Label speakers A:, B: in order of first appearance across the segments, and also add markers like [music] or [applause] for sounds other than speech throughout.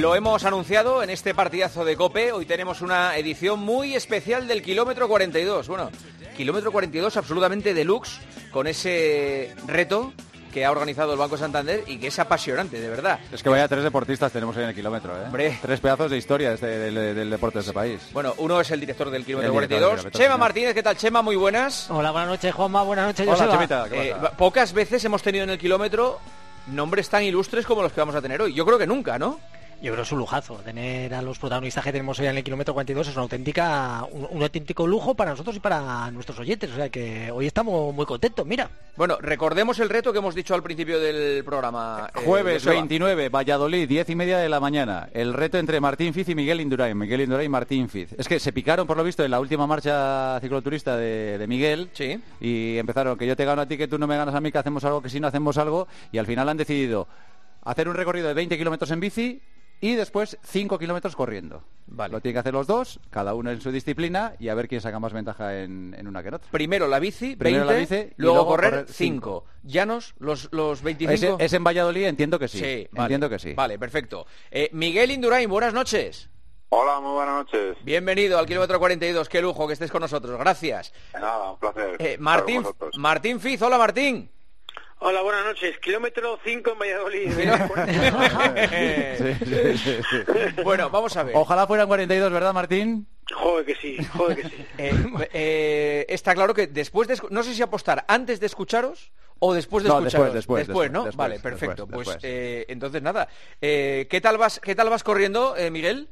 A: Lo hemos anunciado en este partidazo de Cope. Hoy tenemos una edición muy especial del kilómetro 42. Bueno, kilómetro 42 absolutamente deluxe con ese reto que ha organizado el Banco Santander y que es apasionante, de verdad.
B: Es que vaya tres deportistas tenemos ahí en el kilómetro, ¿eh?
A: Hombre.
B: Tres pedazos de historia este- del, del deporte de este país.
A: Bueno, uno es el director del kilómetro
B: El director del
A: 42.
B: kilómetro,
A: Chema. Martínez, ¿qué tal, Chema? Muy buenas.
C: Hola, buenas noches, Juanma. Buenas noches,
B: Hola,
C: Joseba.
B: Chemita, ¿qué
A: Eh, pocas veces hemos tenido en el kilómetro nombres tan ilustres como los que vamos a tener hoy. Yo creo que nunca, ¿no?
C: Yo creo que es un lujazo. Tener a los protagonistas que tenemos hoy en el kilómetro 42 es una auténtica, un, un auténtico lujo para nosotros y para nuestros oyentes. O sea que hoy estamos muy contentos. Mira,
A: Bueno, recordemos el reto que hemos dicho al principio del programa. eh,
B: Jueves
A: Joseba.
B: 29, Valladolid, 10 y media de la mañana. El reto entre Martín Fiz y Miguel Indurain. Miguel Indurain y Martín Fiz. Es que se picaron, por lo visto, en la última marcha cicloturista de, de Miguel.
A: Sí.
B: Y empezaron, que yo te gano a ti, que tú no me ganas a mí, que hacemos algo, que si no hacemos algo. Y al final han decidido hacer un recorrido de 20 kilómetros en bici y después 5 kilómetros corriendo.
A: Vale.
B: Lo tienen que hacer los dos, cada uno en su disciplina, y a ver quién saca más ventaja en, en una que en otra.
A: Primero la bici, 20,
B: Primero la bici
A: luego,
B: luego
A: correr,
B: correr
A: 5. ¿Llanos los, los 25?
B: ¿Es, es en Valladolid? Entiendo que sí.
A: vale.
B: Entiendo que sí.
A: Vale, perfecto. Eh, Miguel Indurain, buenas noches.
D: Hola, muy buenas noches.
A: Bienvenido al kilómetro 42. Qué lujo que estés con nosotros. Gracias.
D: Nada, un placer.
A: Eh, Martín. Martín Fiz, hola Martín.
E: Hola, buenas noches. Kilómetro 5 en Valladolid. [laughs]
B: Sí, sí, sí, sí.
A: bueno, vamos a ver.
B: Ojalá fueran 42, ¿verdad, Martín?
E: joder que sí, joder que sí.
A: Eh, eh, está claro que después de... escu- No sé si apostar antes de escucharos o después de
B: No,
A: escucharos.
B: después, después,
A: ¿no?
B: después,
A: vale,
B: después,
A: perfecto.
B: después,
A: pues
B: después.
A: eh, entonces nada. Eh, ¿qué, tal vas, ¿Qué tal vas corriendo, eh, Miguel?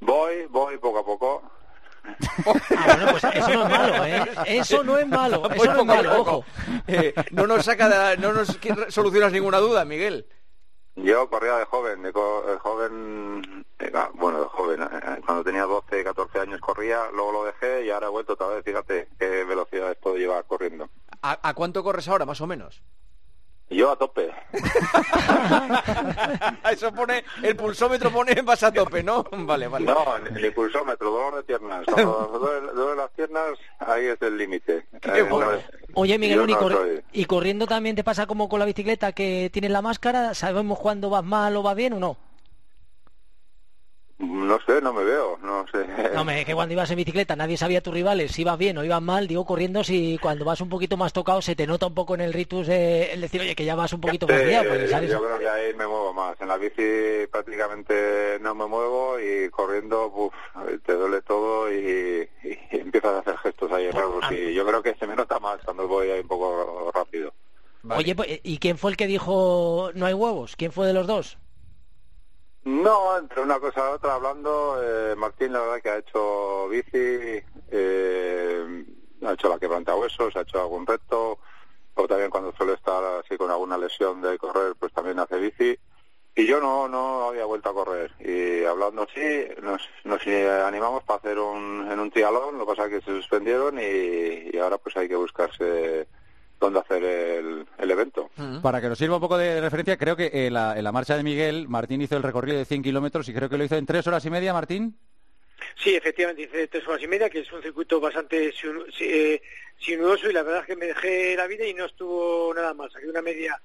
D: Voy, voy poco a poco.
C: Ah, bueno, pues eso no es malo, ¿eh? Eso no es malo, eso no es malo, ojo.
A: Eh, no nos saca de- no nos solucionas ninguna duda, Miguel.
D: Yo corría de joven, de, co- de joven, eh, ah, bueno, de joven, eh, cuando tenía 12, 14 años corría, luego lo dejé y ahora he vuelto otra vez, fíjate qué velocidades puedo llevar corriendo.
A: ¿A, a cuánto corres ahora, más o menos?
D: Yo a tope. [laughs]
A: Eso pone, el pulsómetro pone vas a tope, ¿no? Vale, vale.
D: No, el impulsómetro, dolor de piernas. [laughs] Cuando duele, duele las piernas, ahí es el límite. Eh,
A: bueno.
D: no es-
C: Oye, Miguel, y,
D: no
C: corri-
D: soy-
C: y corriendo también te pasa como con la bicicleta que tienes la máscara. ¿Sabemos cuándo vas mal o vas bien o no?
D: No sé, no me veo, no sé.
C: No, hombre, que cuando ibas en bicicleta nadie sabía tus rivales, si ibas bien o ibas mal. Digo, corriendo, si cuando vas un poquito más tocado se te nota un poco en el ritus eh, el decir, oye, que ya vas un poquito
D: Sí,
C: fastidiado. Pues, ¿sabes?
D: yo creo que ahí me muevo más. En la bici prácticamente no me muevo y corriendo uf, te duele todo y, y empiezas a hacer gestos ahí raros. Y yo creo que se me nota más cuando voy ahí un poco rápido.
C: Oye, pues, ¿y quién fue el que dijo no hay huevos? ¿Quién fue de los dos?
D: No, entre una cosa y otra hablando, eh, Martín la verdad que ha hecho bici, eh, ha hecho la quebrantahuesos, ha hecho algún reto, o también cuando suele estar así con alguna lesión de correr, pues también hace bici. Y yo no, no había vuelto a correr. Y hablando así, nos, nos animamos para hacer un, en un trialón, lo que pasa es que se suspendieron y, y ahora pues hay que buscarse dónde hacer el, el evento.
B: Para que nos sirva un poco de referencia, creo que en la, en la marcha de Miguel, Martín hizo el recorrido de 100 kilómetros y creo que lo hizo en tres horas y media, Martín.
E: Sí, efectivamente, hice tres horas y media, que es un circuito bastante sinu- eh, sinuoso y la verdad es que me dejé la vida y no estuvo nada mal. Saqué una media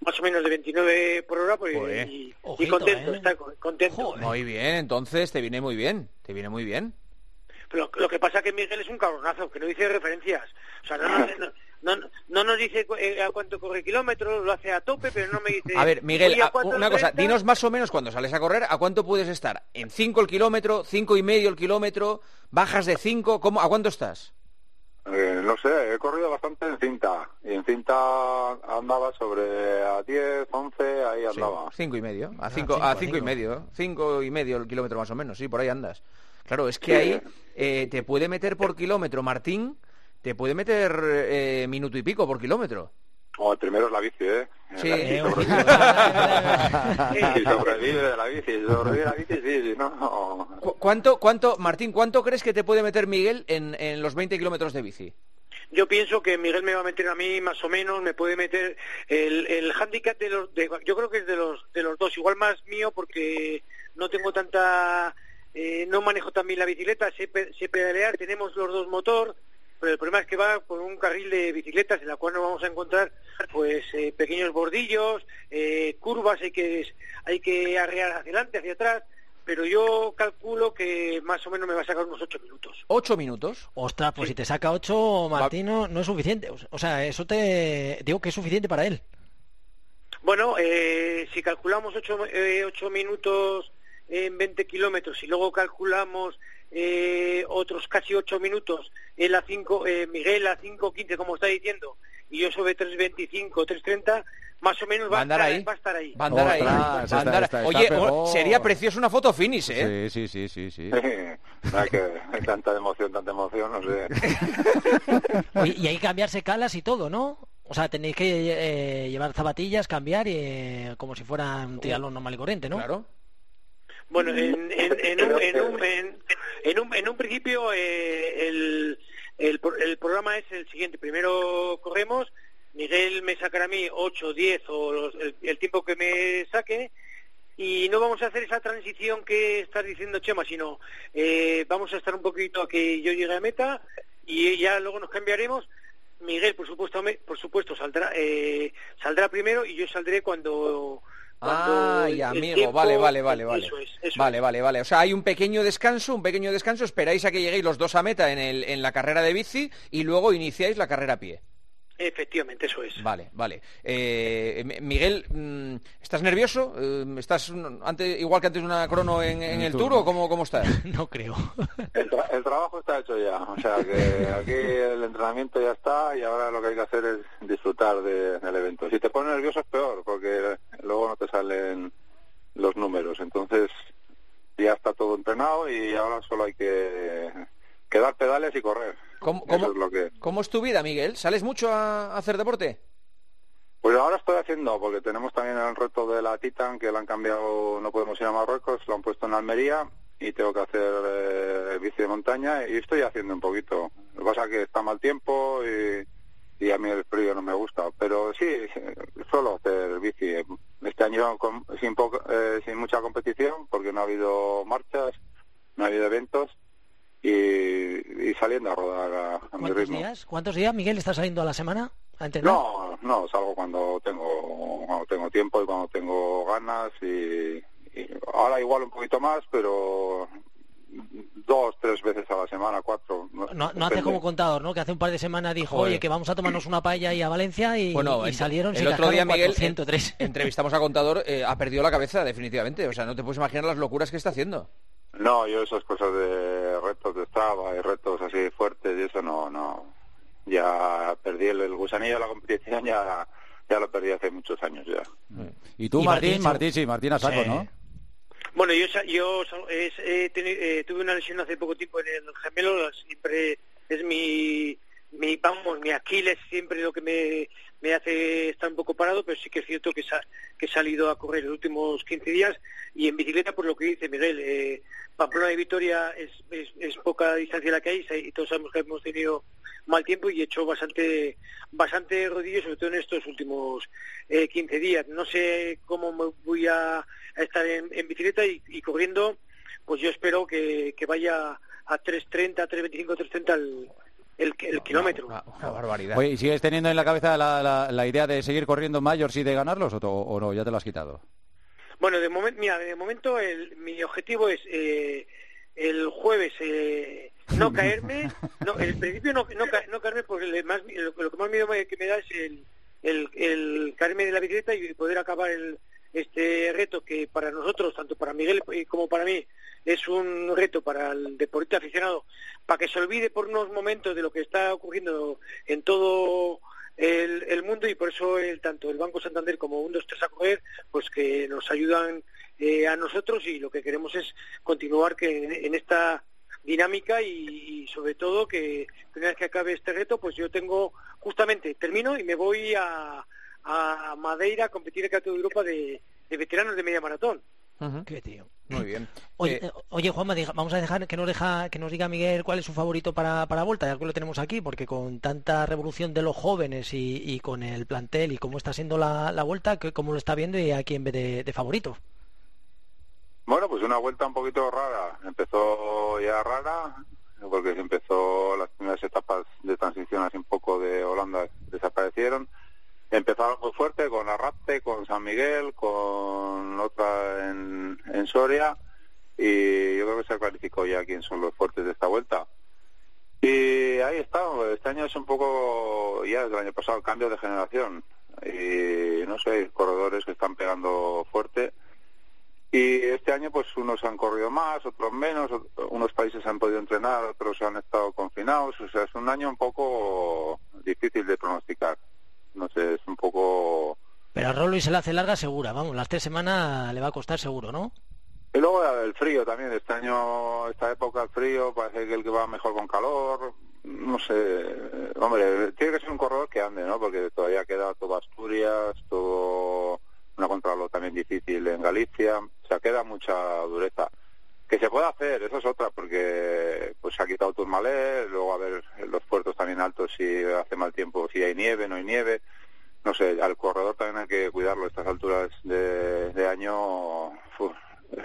E: más o menos de 29 por hora pues,
A: Joder.
E: y, y
C: Ojito,
E: contento,
C: ¿eh?
E: está co- contento.
C: Joder.
A: Muy bien, entonces te viene muy bien, te viene muy bien.
E: Pero lo que pasa es que Miguel es un cabronazo, que no dice referencias. O sea, no, no, no- no nos dice cu- eh, a cuánto corre kilómetros, lo hace a tope, pero no me dice...
A: A ver, Miguel,
E: "Oye, ¿a
A: a-
E: cuánto
A: una cosa,
E: renta?".
A: dinos más o menos cuando sales a correr, ¿a cuánto puedes estar? ¿En 5 el kilómetro, cinco y medio el kilómetro, bajas de 5? ¿Cómo, ¿A cuánto estás?
D: Eh, no sé, he corrido bastante en cinta. Y en cinta andaba sobre a 10, 11, ahí andaba.
A: Cinco y medio, a cinco,
C: cinco,
A: a cinco y medio, ¿eh? cinco y medio el kilómetro más o menos, sí, por ahí andas. Claro, es que ahí eh, te puede meter por kilómetro, Martín, te puede meter eh, minuto y pico por kilómetro.
D: O el primero es la bici, ¿eh?
A: Sí.
D: La bici
C: Eh,
D: sobrevive. Y sobrevive de la bici. Sobrevive la bici, sí, si no, no.
A: ¿Cu- ¿Cuánto, cuánto, Martín, cuánto crees que te puede meter Miguel en, en los 20 kilómetros de bici?
E: yo pienso que Miguel me va a meter a mí más o menos, me puede meter el, el handicap de los, de, yo creo que es de los, de los dos, igual más mío porque no tengo tanta, eh, no manejo también la bicicleta, sé, sé pedalear, tenemos los dos motor, pero el problema es que va por un carril de bicicletas en la cual nos vamos a encontrar pues eh, pequeños bordillos, eh, curvas, hay que, hay que arrear hacia adelante, hacia atrás, pero yo calculo que más o menos me va a sacar unos ocho minutos.
A: ¿Ocho minutos?
C: Ostras, pues si te saca ocho, Martino, no es suficiente. O sea, eso te digo que es suficiente para él.
E: Bueno, eh, si calculamos ocho, eh, ocho minutos en 20 kilómetros y luego calculamos eh, otros casi ocho minutos en la cinco, eh, Miguel a 5.15 como está diciendo y yo sobre 3.25 3.30 más o menos va, a estar, ahí. va a estar ahí
A: va a andar ahí, a andar ahí. oye sería precioso una foto finish ¿eh?
B: sí sí sí sí, sí. [laughs]
D: que tanta emoción tanta emoción no sé [laughs]
C: y hay que cambiarse calas y todo ¿no? O sea, tenéis que eh, llevar zapatillas, cambiar y, eh, como si fuera un triatlón normal y corriente, ¿no?
A: Claro.
E: Bueno, en, en, en, un, en, un, en, un, en un principio eh, el, el, el programa es el siguiente. Primero corremos, Miguel me sacará a mí 8, 10 o los, el, el, tiempo que me saque y no vamos a hacer esa transición que estás diciendo Chema, sino eh, vamos a estar un poquito a que yo llegue a meta y ya luego nos cambiaremos. Miguel, por supuesto, por supuesto saldrá, eh, saldrá primero y yo saldré cuando
A: Ay, amigo, tiempo, vale, vale, vale, vale. Eso es, eso vale, es. vale, vale. O sea, hay un pequeño descanso, un pequeño descanso, esperáis a que lleguéis los dos a meta en, el, en la carrera de bici y luego iniciáis la carrera a pie.
E: Efectivamente, eso es.
A: Vale, vale. Eh, Miguel, mm, ¿estás nervioso? Eh, ¿Estás antes, igual que antes de una crono en, en el tour o cómo, cómo estás? [laughs]
C: no creo.
D: El, tra el, trabajo está hecho ya. O sea, que aquí el entrenamiento ya está y ahora lo que hay que hacer es disfrutar de, del evento. Si te pones nervioso es peor porque luego no te salen los números. Entonces ya está todo entrenado y ahora solo hay que, que dar pedales y correr.
A: ¿Cómo, cómo, es lo que... ¿Cómo es tu vida, Miguel? ¿Sales mucho a hacer deporte?
D: Pues ahora estoy haciendo, porque tenemos también el reto de la Titan, que lo han cambiado, no podemos ir a Marruecos, lo han puesto en Almería y tengo que hacer eh, bici de montaña y estoy haciendo un poquito. Lo que pasa es que está mal tiempo y, y, a mí el frío no me gusta, pero sí, suelo hacer bici. Este año con, sin, poco, eh, sin mucha competición, porque no ha habido marchas, no ha habido eventos y, y saliendo a rodar a, a mi ritmo.
C: Días? ¿Cuántos días, Miguel, estás saliendo a la semana a?
D: No, no, salgo cuando tengo, cuando tengo tiempo y cuando tengo ganas y, y ahora igual un poquito más, pero dos, tres veces a la semana, cuatro.
C: No, no, no hace como contador, ¿no? Que hace un par de semanas dijo, Joder. oye, que vamos a tomarnos una paella y a Valencia y,
A: bueno,
C: y salieron
A: el otro día Miguel 403. entrevistamos a contador, eh, ha perdido la cabeza definitivamente, o sea, no te puedes imaginar las locuras que está haciendo.
D: No, yo esas cosas de retos de Strava y retos así fuertes y eso no, no. Ya perdí el, el gusanillo de la competición, ya, ya lo perdí hace muchos años ya.
B: ¿Y tú, y Martín? Martín, Martín, sí, Martín a saco, sí. ¿no?
E: Bueno, yo, yo eh, tuve una lesión hace poco tiempo en el gemelo, siempre es mi, mi vamos, mi Aquiles siempre lo que me, me hace estar un poco parado, pero sí que es cierto que, que he salido a correr los últimos 15 días y en bicicleta, por lo que dice Miguel, eh, Pamplona y Vitoria es, es, poca distancia la que hay y todos sabemos que hemos tenido mal tiempo y he hecho bastante bastante rodillo, sobre todo en estos últimos eh, 15 días. No sé cómo me voy a, a estar en, bicicleta y, corriendo, pues yo espero que, que vaya a 3.30, 3.25, 3.30 el, el, el no, kilómetro.
B: Una, una, barbaridad. Oye, ¿y sigues teniendo en la cabeza la, la, la idea de seguir corriendo mayores y de ganarlos o, o, no? ¿Ya te lo has quitado?
E: Bueno, de momento, mira, de momento el, mi objetivo es eh, el jueves eh, no caerme, [laughs] no, en principio no, no, no caerme porque el más, lo, lo, que más miedo me, que me da es el, el, el caerme de la bicicleta y poder acabar el, este reto que para nosotros, tanto para Miguel como para mí, es un reto para el deportista aficionado, para que se olvide por unos momentos de lo que está ocurriendo en todo el, mundo y por eso el, tanto el Banco Santander como un 2 3 a correr, pues que nos ayudan eh, a nosotros y lo que queremos es continuar que en, en esta dinámica y, y, sobre todo que una vez que acabe este reto, pues yo tengo justamente termino y me voy a, a Madeira a competir en el Campeonato de Europa de, de veteranos de media maratón.
C: Qué tío.
A: Muy bien.
C: Oye,
A: Eh,
C: oye, Juanma, diga- vamos a dejar que nos deja que nos diga Miguel cuál es su favorito para, para Volta, ya que lo tenemos aquí, porque con tanta revolución de los jóvenes y, y con el plantel y cómo está siendo la, la Vuelta, que- cómo lo está viendo y a quién ve de, de favorito.
D: Bueno, pues una vuelta un poquito rara. Empezó ya rara, porque se empezó las primeras etapas de transición así un poco de Holanda desaparecieron. Empezaron muy fuerte con Arrate, con San Miguel, con otra en, en Soria y yo creo que se clarificó ya quién son los fuertes de esta vuelta. Y ahí está, este año es un poco, ya desde el año pasado, cambio de generación. Y no sé, corredores que están pegando fuerte. Y este año, pues unos han corrido más, otros menos, unos países han podido entrenar, otros han estado confinados. O sea, es un año un poco difícil de pronosticar. No sé, es un poco.
C: Pero a Rolo y se la hace larga segura, vamos, las tres semanas le va a costar seguro, ¿no?
D: Y luego el frío también. Este año, esta época, el frío, parece que el que va mejor con calor. No sé, hombre, tiene que ser un corredor que ande, ¿no? Porque todavía queda todo Asturias, todo una contrarreloj también difícil en Galicia. O sea, queda mucha dureza. Que se puede hacer, eso es otra, porque pues se ha quitado Tourmalet, luego a ver los puertos también altos si hace mal tiempo, si hay nieve, no hay nieve. No sé, al corredor también hay que cuidarlo estas alturas de, año.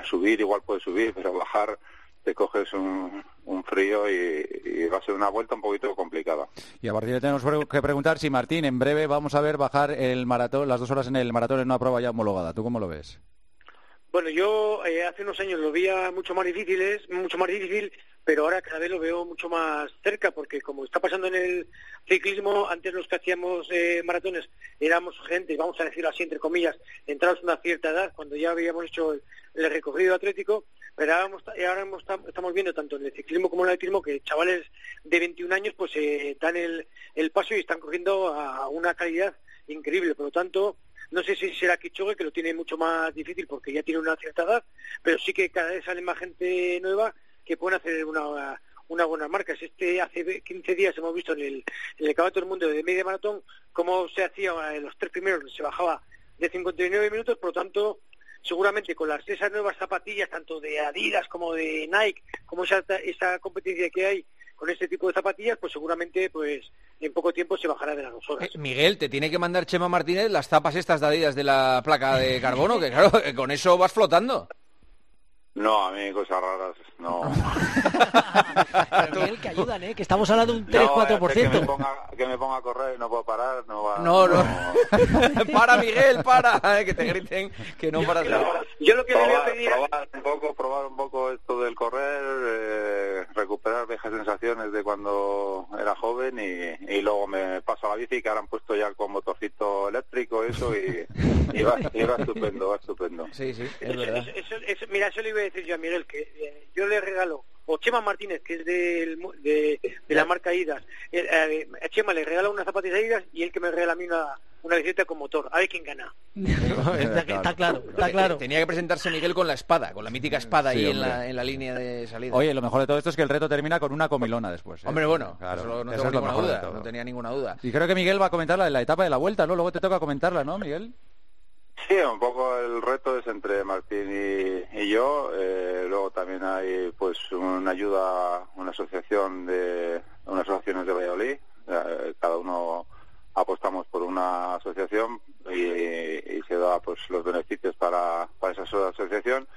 D: subir igual puede subir, pero bajar te coges un, un frío y, va a ser una vuelta un poquito complicada.
B: Y a partir de ahí tenemos que preguntar si Martín, en breve vamos a ver bajar el maratón, las dos horas en el maratón en una prueba ya homologada. ¿Tú cómo lo ves?
E: Bueno, yo eh, hace unos años lo veía mucho más difícil, mucho más difícil, pero ahora cada vez lo veo mucho más cerca, porque como está pasando en el ciclismo, antes los que hacíamos eh, maratones éramos gente, vamos a decirlo así entre comillas, entrados a una cierta edad, cuando ya habíamos hecho el, recorrido atlético, pero ahora, hemos- estamos viendo tanto en el ciclismo como en el atletismo que chavales de 21 años pues eh, dan el, el paso y están cogiendo a una calidad increíble, por lo tanto no sé si será Kichogue, que lo tiene mucho más difícil porque ya tiene una cierta edad, pero sí que cada vez sale más gente nueva que pueden hacer una, buena marca. Este hace 15 días hemos visto en el, en del Mundo de media maratón cómo se hacía en los tres primeros, se bajaba de 59 minutos, por lo tanto, seguramente con las esas nuevas zapatillas, tanto de Adidas como de Nike, como esa, esa competencia que hay con este tipo de zapatillas, pues seguramente pues en poco tiempo se bajará de las dos horas.
A: Eh, Miguel, te tiene que mandar Chema Martínez las tapas estas de Adidas de la placa de carbono, que claro, [laughs] con eso vas flotando.
D: No, a mí cosas raras, no. [laughs]
C: Pero Miguel, que ayudan, ¿eh? Que estamos hablando de un
D: No, hace
C: 3-4%.
D: que, me ponga, que me ponga a correr y no puedo parar, no va.
A: No, no. [laughs] para, Miguel, para, eh, [laughs] que te griten que no paras.
E: Yo lo que le voy a
D: probar,
E: pedir
D: probar un poco, probar un poco esto del correr, eh, recuperar viejas sensaciones de cuando era joven y, y luego me paso a la bici que ahora han puesto ya con motorcito eléctrico eso y, y va, y va estupendo, va estupendo.
A: Sí, sí, es
E: Eso-
A: verdad.
E: eso- eso- mira, eso le iba a decir yo a Miguel, que eh, yo le regalo, o Chema Martínez, que es del de, de la marca Idas, eh, eh, a Chema le regala unas zapatillas Idas y él que me regala a mí una, una bicicleta con motor. A ver quién gana. [laughs]
C: está, está claro, está claro.
A: Tenía que presentarse Miguel con la espada, con la mítica espada
B: Sí,
A: ahí en la, en la línea de salida.
B: Oye, lo mejor de todo esto es que el reto termina con una comilona después. ¿eh?
A: Hombre, bueno,
B: claro,
A: eso no
B: eso
A: tengo
B: es lo
A: ninguna duda, no tenía ninguna duda.
B: Y creo que Miguel va a comentar la de la etapa de la vuelta, ¿no? Luego te toca comentarla, ¿no, Miguel?
D: Sí, un poco el reto es entre Martín y, yo. eh, luego también hay pues una ayuda, una asociación de unas asociaciones de Valladolid. eh, cada uno apostamos por una asociación y, y se da pues los beneficios para, para esa asociación.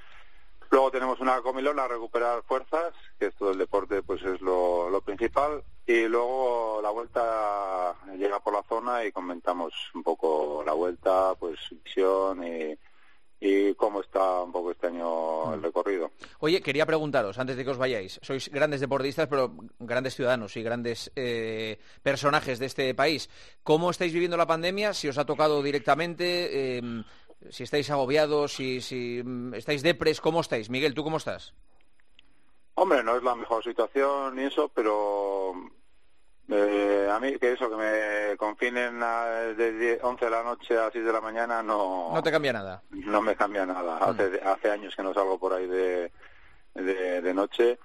D: Luego tenemos una comilona recuperar fuerzas, que esto del deporte pues es lo, lo principal. Y luego la vuelta llega por la zona y comentamos un poco la vuelta, pues visión y, y cómo está un poco este año el recorrido.
A: Oye, quería preguntaros, antes de que os vayáis, sois grandes deportistas, pero grandes ciudadanos y grandes eh, personajes de este país. ¿Cómo estáis viviendo la pandemia? Si os ha tocado directamente, eh, si estáis agobiados, si, si mm, estáis depres, ¿cómo estáis? Miguel, ¿tú cómo estás?
D: Hombre, no es la mejor situación ni eso, pero eh, a mí que eso, que me confinen a- de 10 11 de la noche a 6 de la mañana no,
A: No te cambia nada.
D: no me cambia nada. Hace, hace años que no salgo por ahí de, de, de noche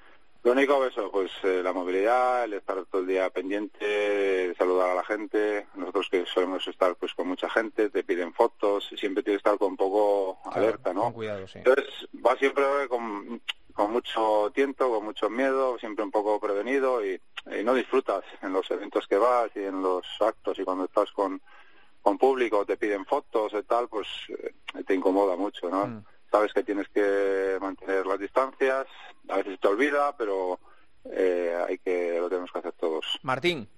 D: Lo único eso, pues eh, la movilidad, el estar todo el día pendiente, saludar a la gente. Nosotros que solemos estar pues con mucha gente, te piden fotos, siempre tienes que estar con un poco alerta, ¿no?
A: Con cuidado, sí.
D: Entonces va siempre con, con mucho tiento, con mucho miedo, siempre un poco prevenido y, y no disfrutas en los eventos que vas y en los actos y cuando estás con, con público te piden fotos y tal, pues eh, te incomoda mucho, ¿no?
A: Mm.
D: Sabes que tienes que mantener las distancias, a veces te olvida, pero eh, hay que lo tenemos que hacer todos.
A: Martín,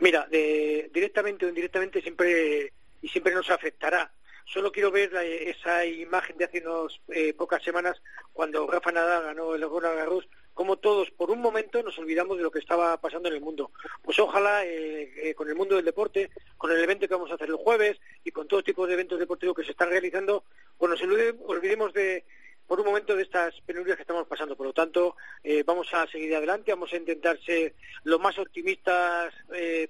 E: Mira, de- directamente o indirectamente siempre y siempre nos afectará. Solo quiero ver la- esa imagen de hace unas pocas semanas cuando Rafa Nadal ganó el Roland Garros, como todos por un momento nos olvidamos de lo que estaba pasando en el mundo. Pues ojalá eh, eh, con el mundo del deporte, con el evento que vamos a hacer el jueves y con todo tipo de eventos deportivos que se están realizando, pues nos olvide- olvidemos de por un momento de estas penurias que estamos pasando. Por lo tanto, eh, vamos a seguir adelante, vamos a intentar ser lo más optimistas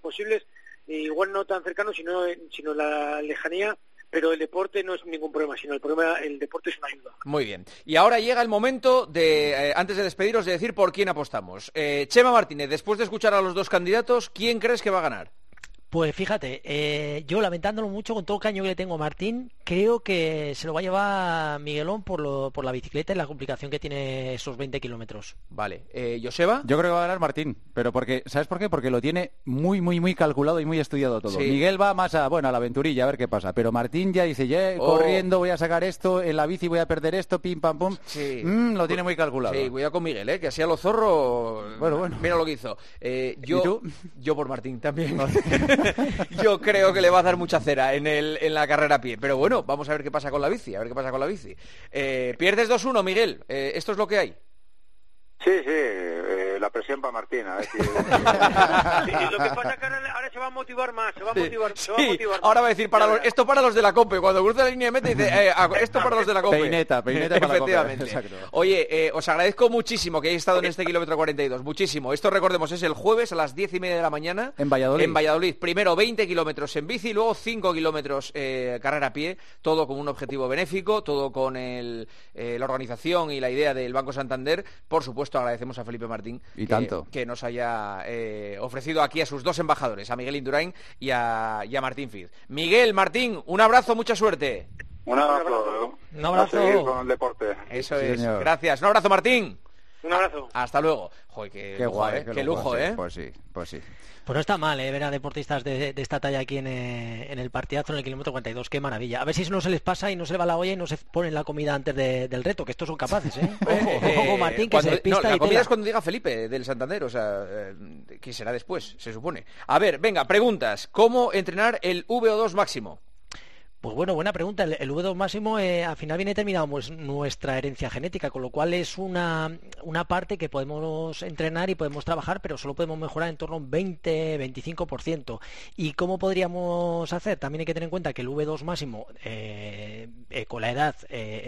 E: posibles, e igual no tan cercanos, sino, sino la lejanía, pero el deporte no es ningún problema, sino el problema, el deporte es una ayuda.
A: muy bien. Y ahora llega el momento de, eh, antes de despediros, de decir por quién apostamos. Eh, Chema Martínez, después de escuchar a los dos candidatos, ¿quién crees que va a ganar?
C: Pues fíjate, eh, yo lamentándolo mucho con todo el caño que le tengo a Martín, creo que se lo va a llevar Miguelón por, lo, por la bicicleta y la complicación que tiene esos 20 kilómetros.
A: Vale. Eh, ¿Joseba?
B: Yo creo que va a ganar Martín, pero porque, ¿sabes por qué? Porque lo tiene muy, muy, muy calculado y muy estudiado todo.
A: Sí.
B: Miguel va más a, bueno, a la aventurilla, a ver qué pasa, pero Martín ya dice, ya,
A: Oh.
B: corriendo voy a sacar esto, en la bici voy a perder esto, pim, pam, pum.
A: Sí.
B: Mm, lo tiene muy calculado.
A: Sí, cuidado con Miguel, ¿eh? que así a lo zorro.
B: Bueno, bueno.
A: Mira lo que hizo. Eh, yo,
B: ¿Y tú?
A: yo por Martín también. [laughs] [laughs] yo creo que le va a dar mucha cera en, el, en la carrera a pie. Pero bueno, vamos a ver qué pasa con la bici. A ver qué pasa con la bici. Eh, pierdes 2-1, Miguel. Eh, esto es lo que hay.
D: Sí, sí, eh, la presión para Martín. A ver si- [laughs]
E: Sí, lo que pasa es que ahora, ahora se va a motivar más, se va a motivar, se va a
A: Sí,
E: motivar
A: ahora va a decir, para los- esto para los de la COPE. Cuando cruza la línea de meta dice, [laughs] eh, esto para los de la COPE.
B: Peineta, peineta para la COPE,
A: Efectivamente.
B: exacto.
A: Oye, eh, os agradezco muchísimo que hayáis estado en este kilómetro 42. Muchísimo. Esto, recordemos, es el jueves a las diez y media de la mañana.
B: En Valladolid.
A: En Valladolid. Primero 20 kilómetros en bici, luego 5 kilómetros eh, carrera a pie. Todo con un objetivo benéfico, todo con el, eh, la organización y la idea del Banco Santander. Por supuesto, agradecemos a Felipe Martín
B: Y
A: que,
B: tanto.
A: que nos haya eh, ofrecido aquí a sus dos embajadores, a Miguel Indurain y a, y a Martín Fiz. Miguel, Martín, un abrazo, mucha suerte.
D: Un abrazo.
C: Un abrazo.
D: A seguir con el deporte.
A: Eso
B: Sí,
A: es.
B: señor.
A: Gracias. Un abrazo, Martín.
E: Un abrazo.
A: Hasta luego. Joder, qué,
B: Qué
A: lujo,
B: guay,
A: ¿eh? Qué lujo,
B: sí,
A: ¿eh?
B: Pues sí, pues sí.
C: Pues no está mal, ¿eh? ver a deportistas de, de esta talla aquí en, eh, en el partidazo en el kilómetro 42, qué maravilla. A ver si no se les pasa y no se le va la olla y no se ponen la comida antes de- del reto, que estos son capaces, ¿eh? [laughs] Ojo,
A: Eh,
C: ojo, Martín, que
A: cuando-
C: se despista
A: no, la
C: y
A: comida
C: tela.
A: es cuando diga Felipe del Santander, o sea, eh, que será después, se supone. A ver, venga, preguntas. ¿Cómo entrenar el VO2 máximo?
C: Pues bueno, buena pregunta. El, el V2 máximo eh, al final viene determinado pues, nuestra herencia genética, con lo cual es una, una parte que podemos entrenar y podemos trabajar, pero solo podemos mejorar en torno a un 20-25%. ¿Y cómo podríamos hacer? También hay que tener en cuenta que el V2 máximo eh, eh, con la edad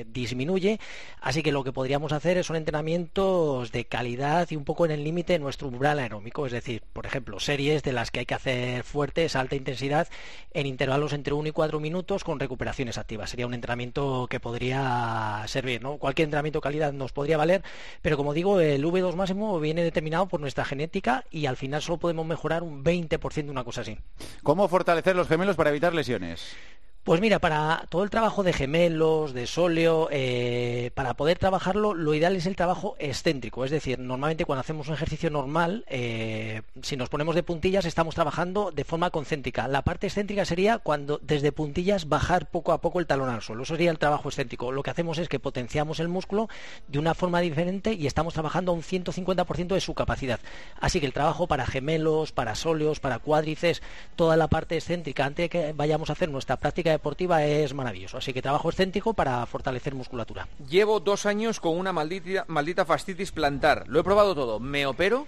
C: disminuye, así que lo que podríamos hacer son entrenamientos de calidad y un poco en el límite de nuestro umbral aeróbico, es decir, por ejemplo, series de las que hay que hacer fuertes, alta intensidad, en intervalos entre 1 y 4 minutos con recuperaciones activas. Sería un entrenamiento que podría servir, ¿no? Cualquier entrenamiento de calidad nos podría valer, pero como digo, el V2 máximo viene determinado por nuestra genética y al final solo podemos mejorar un 20% una cosa así.
B: ¿Cómo fortalecer los gemelos para evitar lesiones?
C: Pues mira, para todo el trabajo de gemelos, de sóleo, eh, para poder trabajarlo, lo ideal es el trabajo excéntrico. Es decir, normalmente cuando hacemos un ejercicio normal, eh, si nos ponemos de puntillas, estamos trabajando de forma concéntrica. La parte excéntrica sería cuando desde puntillas bajar poco a poco el talón al suelo. Eso sería el trabajo excéntrico. Lo que hacemos es que potenciamos el músculo de una forma diferente y estamos trabajando a un 150% de su capacidad. Así que el trabajo para gemelos, para sóleos, para cuádrices, toda la parte excéntrica, antes de que vayamos a hacer nuestra práctica deportiva es maravilloso. Así que trabajo excéntrico para fortalecer musculatura.
A: Llevo dos años con una maldita, maldita plantar. Lo he probado todo. ¿Me opero?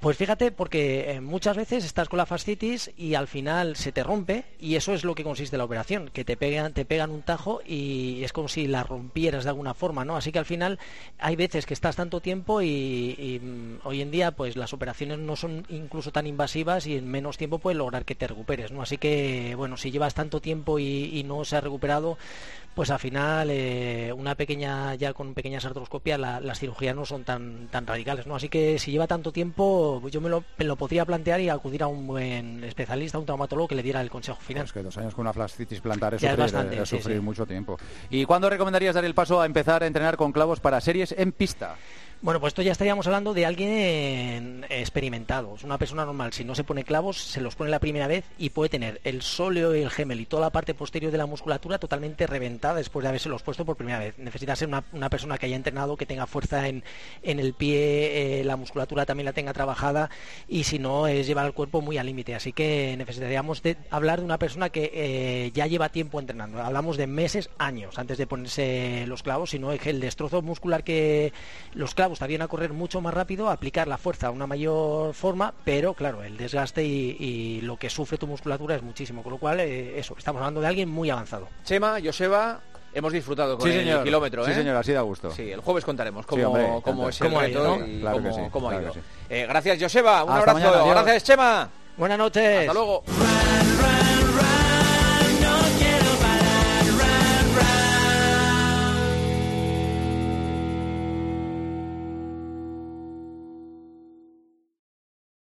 C: Pues fíjate, porque eh, muchas veces estás con la fascitis y al final se te rompe y eso es lo que consiste la operación, que te pegan, te pegan un tajo y es como si la rompieras de alguna forma, ¿no? Así que al final hay veces que estás tanto tiempo y, mm, hoy en día pues las operaciones no son incluso tan invasivas y en menos tiempo puedes lograr que te recuperes, ¿no? Así que bueno, si llevas tanto tiempo y, no se ha recuperado, pues al final eh, una pequeña ya con pequeñas artroscopias las cirugías no son tan tan radicales, ¿no? Así que si lleva tanto tiempo pues yo me lo, podría plantear y acudir a un buen especialista, un traumatólogo que le diera el consejo final.
B: Es que dos años con una fascitis plantar es sufrir, sufrir mucho tiempo. ¿Y cuándo recomendarías dar el paso a empezar a entrenar con clavos para series en pista?
C: Bueno, pues esto ya estaríamos hablando de alguien experimentado. Es una persona normal. Si no se pone clavos, se los pone la primera vez y puede tener el sóleo y el gemel y toda la parte posterior de la musculatura totalmente reventada después de haberse los puesto por primera vez. Necesita ser una, persona que haya entrenado, que tenga fuerza en, el pie, eh, la musculatura también la tenga trabajada y si no es llevar el cuerpo muy al límite. Así que necesitaríamos hablar de una persona que eh, ya lleva tiempo entrenando. Hablamos de meses, años antes de ponerse los clavos, sino es el destrozo muscular que los clavos está bien a correr mucho más rápido, aplicar la fuerza a una mayor forma, pero claro, el desgaste y, lo que sufre tu musculatura es muchísimo, con lo cual eh, eso, estamos hablando de alguien muy avanzado.
A: Chema, Joseba, hemos disfrutado con el kilómetro,
B: Sí,
A: ¿eh?
B: señor, así da gusto.
A: Sí, el jueves contaremos cómo, cómo es el reto y cómo, ha ido.
B: Sí.
A: Eh, gracias, Joseba. Un abrazo. gracias, Chema.
C: Buenas noches.
A: Hasta luego.